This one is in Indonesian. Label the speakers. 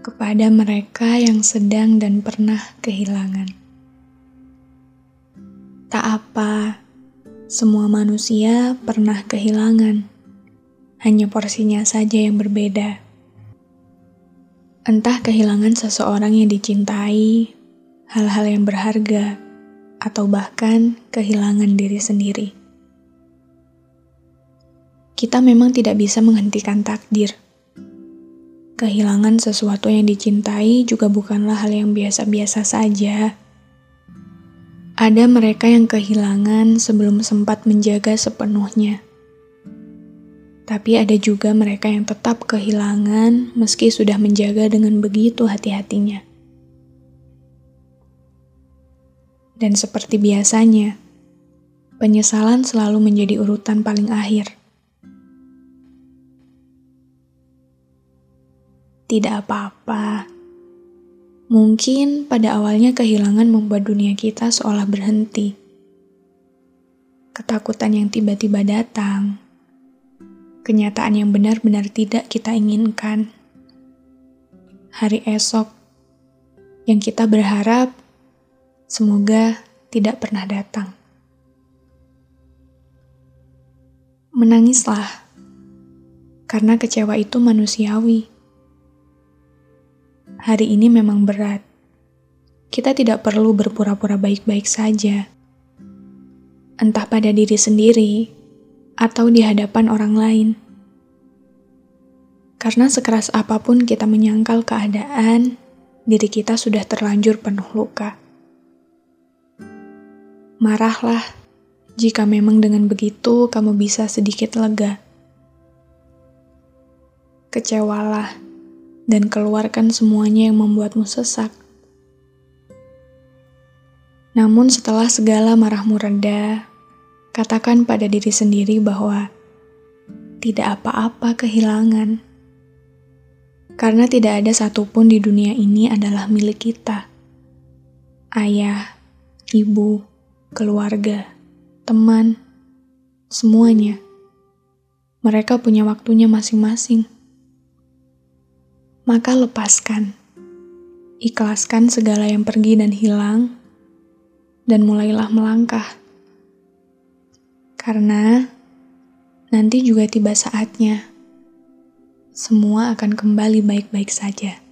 Speaker 1: Kepada mereka yang sedang dan pernah kehilangan. Tak apa, semua manusia pernah kehilangan, hanya porsinya saja yang berbeda. Entah kehilangan seseorang yang dicintai, hal-hal yang berharga, atau bahkan kehilangan diri sendiri. Kita memang tidak bisa menghentikan takdir Kehilangan sesuatu yang dicintai juga bukanlah hal yang biasa-biasa saja. Ada mereka yang kehilangan sebelum sempat menjaga sepenuhnya. Tapi ada juga mereka yang tetap kehilangan meski sudah menjaga dengan begitu hati-hatinya. Dan seperti biasanya, penyesalan selalu menjadi urutan paling akhir. Tidak apa-apa. Mungkin pada awalnya kehilangan membuat dunia kita seolah berhenti. Ketakutan yang tiba-tiba datang. Kenyataan yang benar-benar tidak kita inginkan. Hari esok yang kita berharap semoga tidak pernah datang. Menangislah, karena kecewa itu manusiawi hari ini memang berat. Kita tidak perlu berpura-pura baik-baik saja. Entah pada diri sendiri atau di hadapan orang lain. Karena sekeras apa pun kita menyangkal keadaan, diri kita sudah terlanjur penuh luka. Marahlah jika memang dengan begitu kamu bisa sedikit lega. Kecewalah dan keluarkan semuanya yang membuatmu sesak. Namun setelah segala marahmu reda, katakan pada diri sendiri bahwa tidak apa-apa kehilangan. Karena tidak ada satupun di dunia ini adalah milik kita. Ayah, ibu, keluarga, teman, semuanya. Mereka punya waktunya masing-masing maka lepaskan. Ikhlaskan segala yang pergi dan hilang, dan mulailah melangkah. Karena nanti juga tiba saatnya, semua akan kembali baik-baik saja.